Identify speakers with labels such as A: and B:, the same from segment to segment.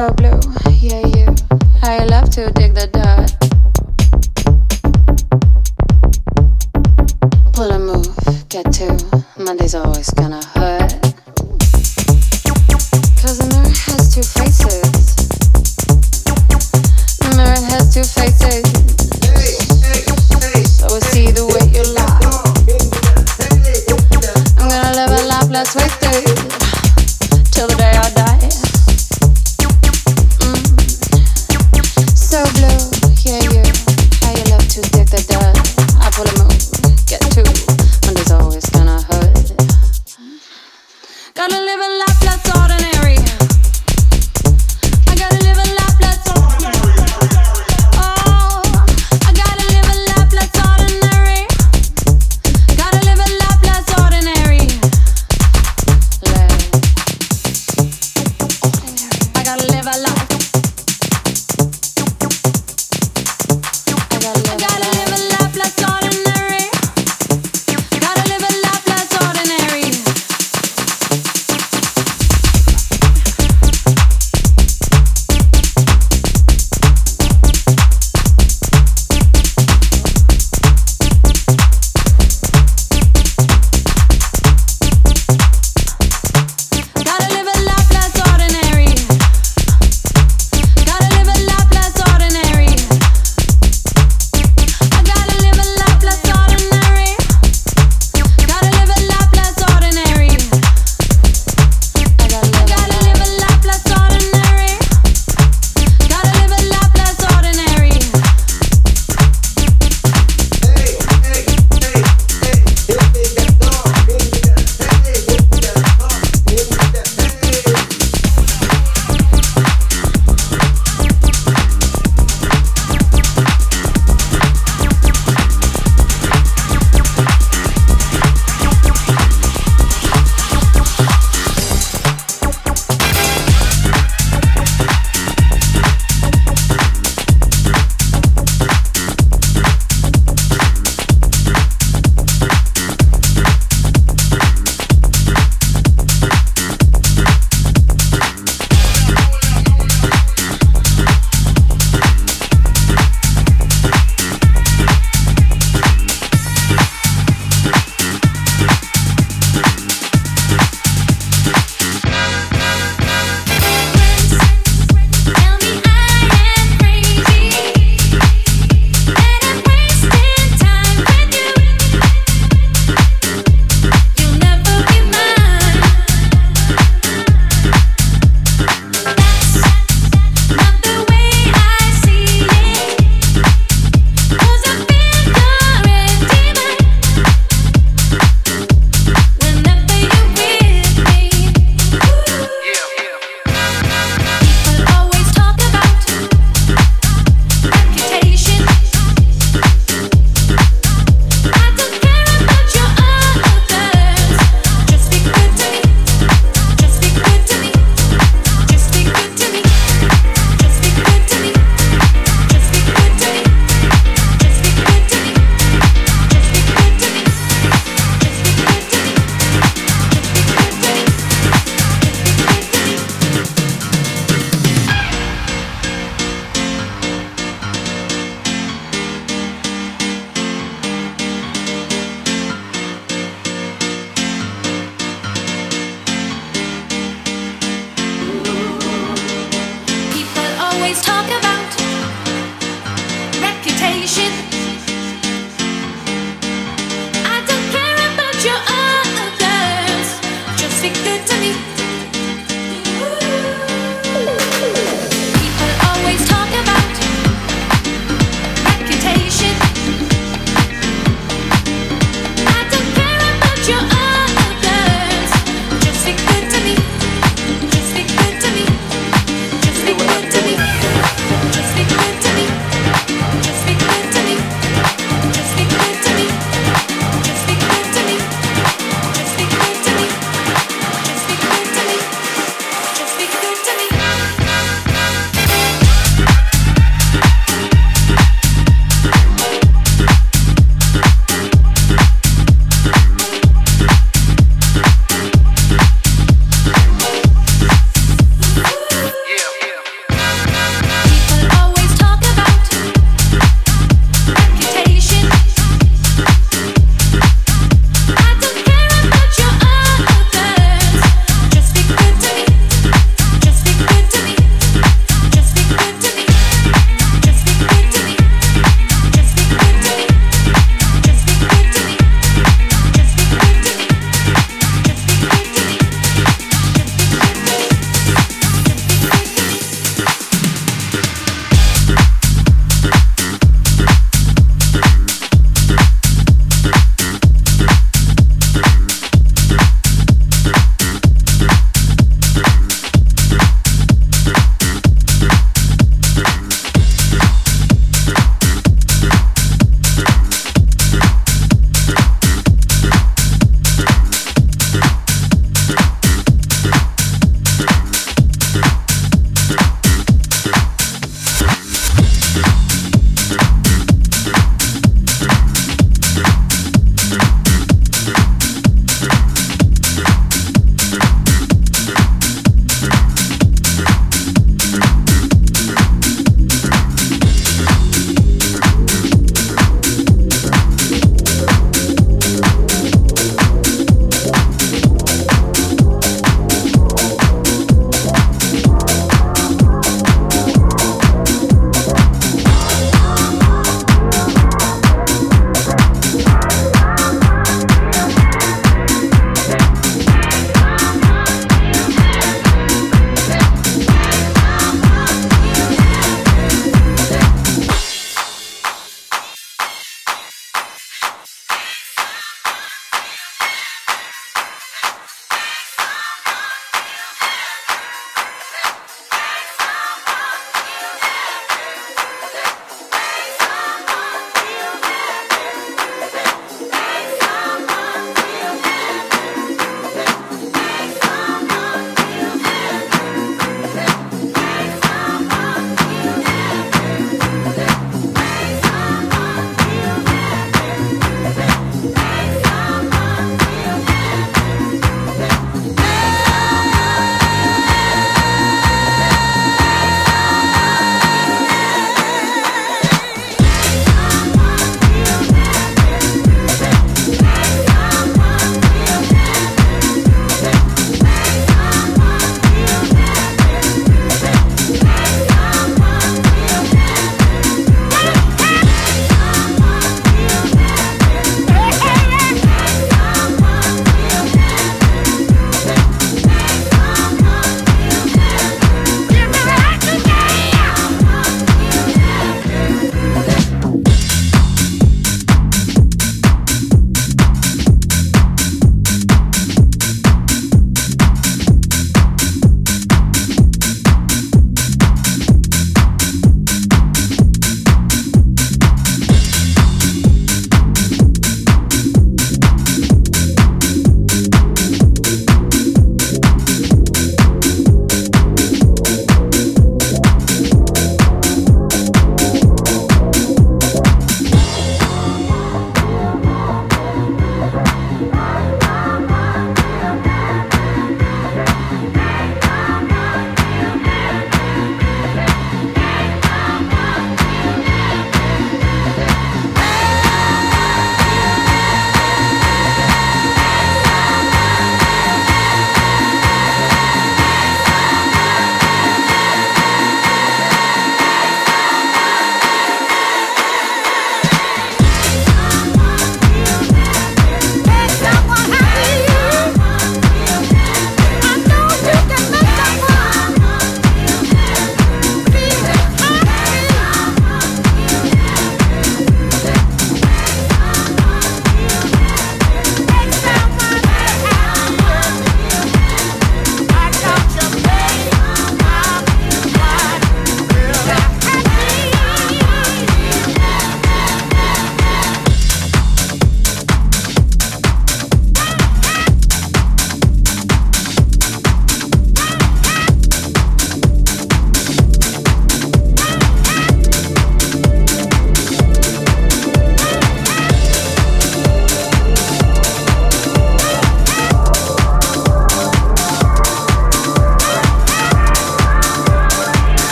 A: so blue, yeah, you. I love to dig the dirt.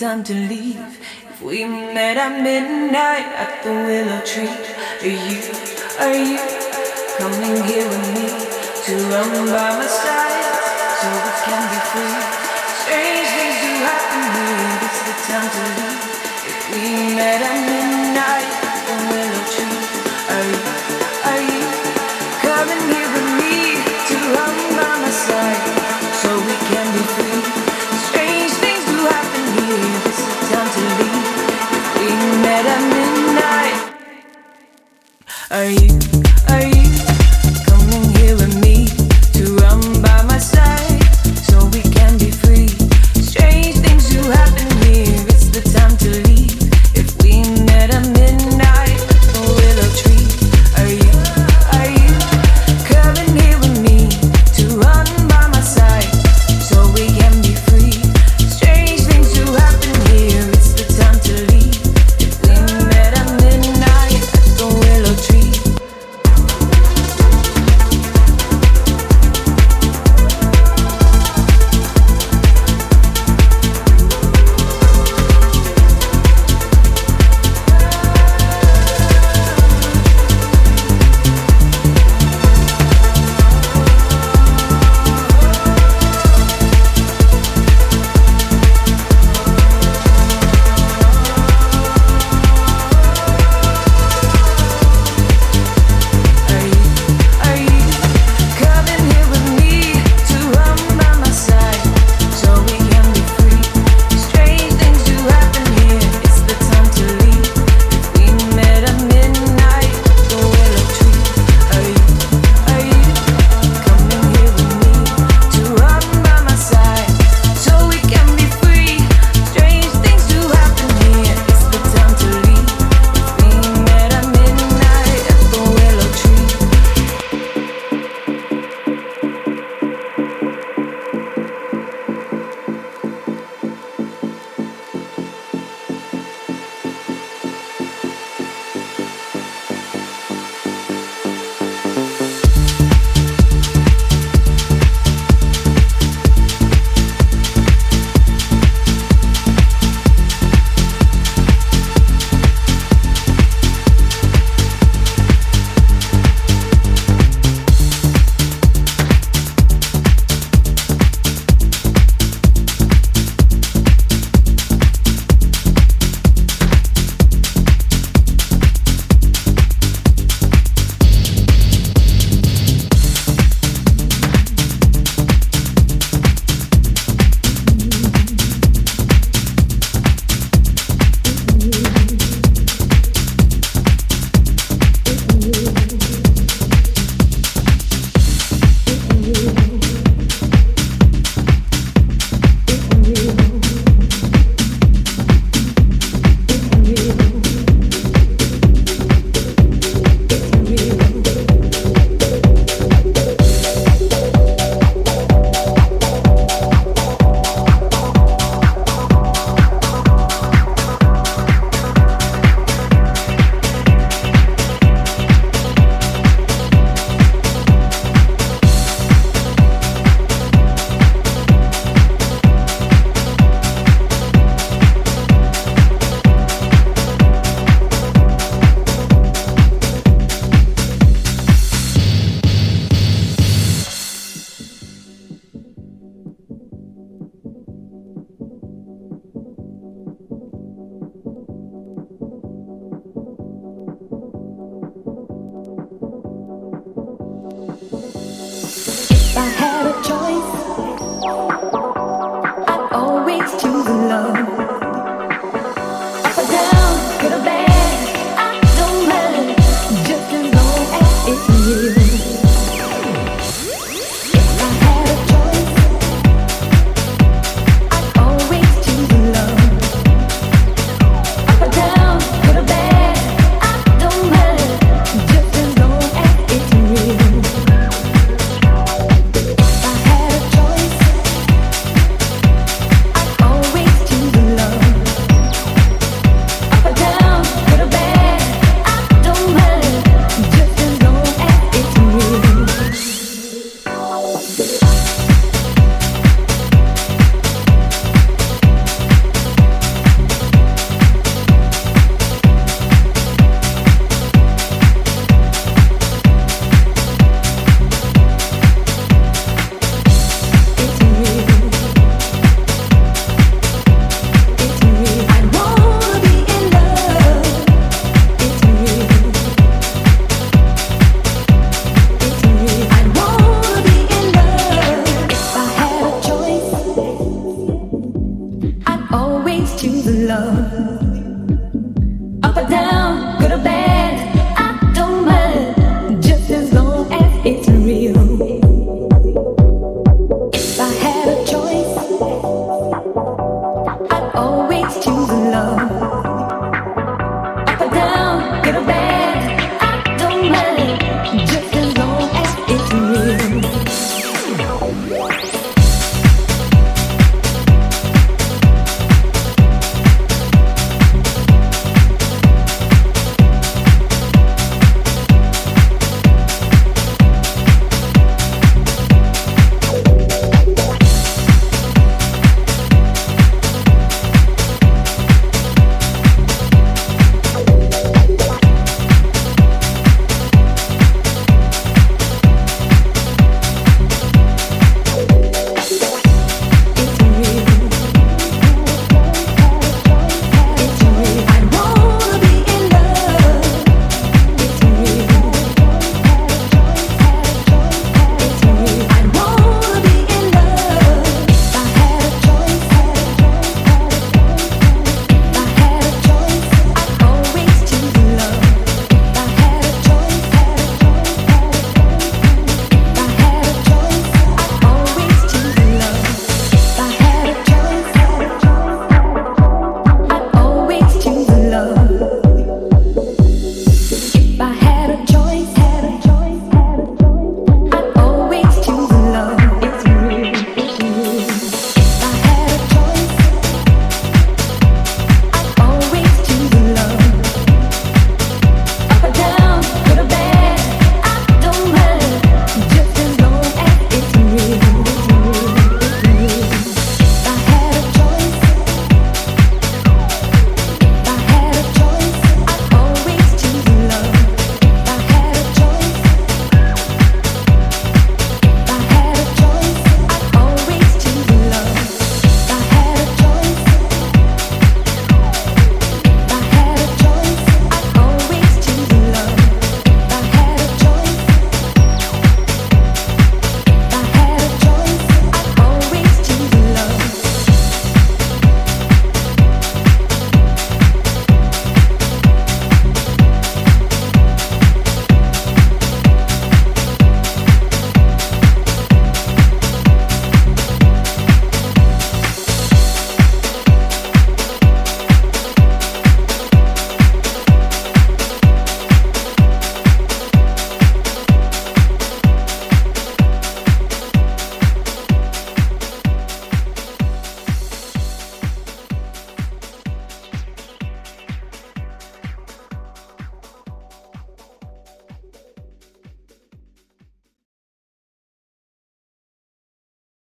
B: Time to Are you,